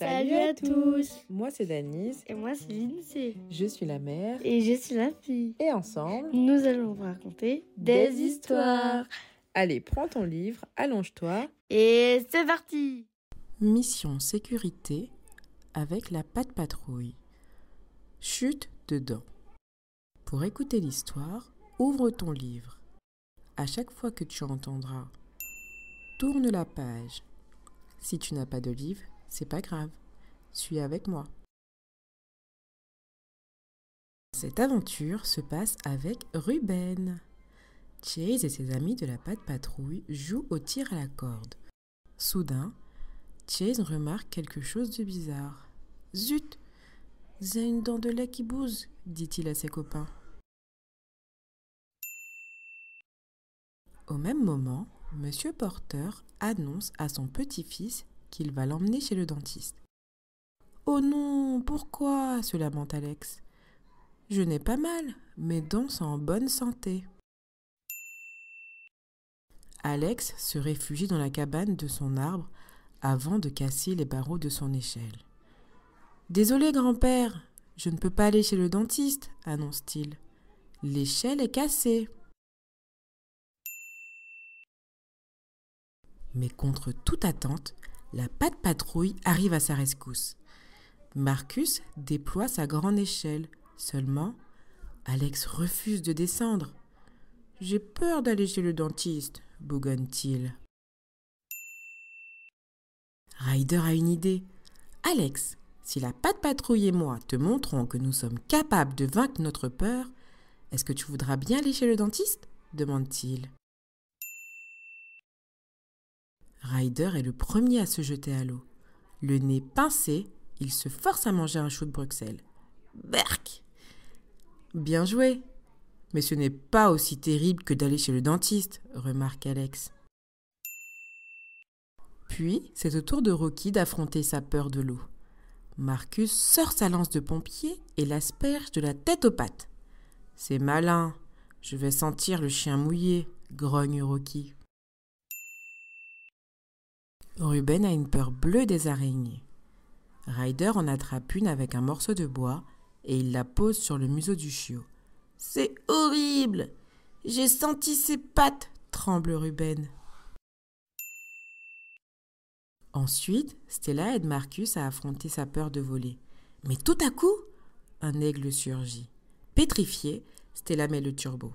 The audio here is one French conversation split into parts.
Salut à tous Moi c'est Danise. Et moi c'est Lindsay. Je suis la mère. Et je suis la fille. Et ensemble, nous allons vous raconter des, histoires. Allez, prends ton livre, allonge-toi. Et c'est parti Mission sécurité avec la patte patrouille. Chute dedans. Pour écouter l'histoire, ouvre ton livre. À chaque fois que tu entendras, tourne la page. Si tu n'as pas de livre, c'est pas grave. Suis avec moi. Cette aventure se passe avec Ruben. Chase et ses amis de la patte patrouille jouent au tir à la corde. Soudain, Chase remarque quelque chose de bizarre. Zut J'ai une dent de lait qui bouge, dit-il à ses copains. Au même moment, Monsieur Porter annonce à son petit-fils qu'il va l'emmener chez le dentiste. Oh non, pourquoi? se lamente Alex. Je n'ai pas mal, mes dents sont en bonne santé. Alex se réfugie dans la cabane de son arbre avant de casser les barreaux de son échelle. Désolé, grand-père, je ne peux pas aller chez le dentiste, annonce-t-il. L'échelle est cassée. Mais contre toute attente, la patte patrouille arrive à sa rescousse. Marcus déploie sa grande échelle. Seulement, Alex refuse de descendre. J'ai peur d'aller chez le dentiste, bougonne-t-il. Ryder a une idée. Alex, si la patte patrouille et moi te montrons que nous sommes capables de vaincre notre peur, est-ce que tu voudras bien aller chez le dentiste? demande-t-il. Ryder est le premier à se jeter à l'eau. Le nez pincé, il se force à manger un chou de Bruxelles. Berk Bien joué Mais ce n'est pas aussi terrible que d'aller chez le dentiste, remarque Alex. Puis, c'est au tour de Rocky d'affronter sa peur de l'eau. Marcus sort sa lance de pompier et l'asperge de la tête aux pattes. C'est malin. Je vais sentir le chien mouillé, grogne Rocky. Ruben a une peur bleue des araignées. Ryder en attrape une avec un morceau de bois et il la pose sur le museau du chiot. C'est horrible J'ai senti ses pattes tremble Ruben. Ensuite, Stella aide Marcus à affronter sa peur de voler. Mais tout à coup, un aigle surgit. Pétrifié, Stella met le turbo.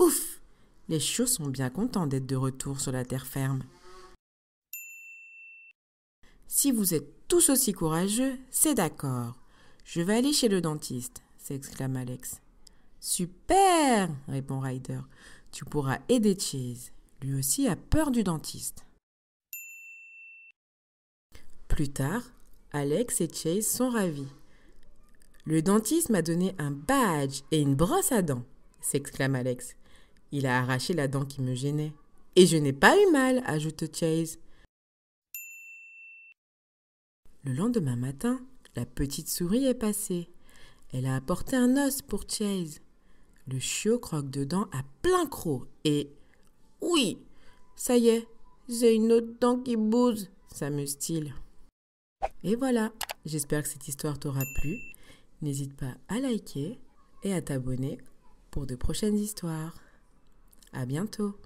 Ouf Les chiots sont bien contents d'être de retour sur la terre ferme. Si vous êtes tous aussi courageux, c'est d'accord. Je vais aller chez le dentiste, s'exclame Alex. Super répond Ryder. Tu pourras aider Chase. Lui aussi a peur du dentiste. Plus tard, Alex et Chase sont ravis. Le dentiste m'a donné un badge et une brosse à dents, s'exclame Alex. Il a arraché la dent qui me gênait. Et je n'ai pas eu mal, ajoute Chase. Le lendemain matin, la petite souris est passée. Elle a apporté un os pour Chase. Le chiot croque dedans à plein croc et. Oui, ça y est, j'ai une autre dent qui bouge, s'amuse-t-il. Et voilà, j'espère que cette histoire t'aura plu. N'hésite pas à liker et à t'abonner pour de prochaines histoires. À bientôt!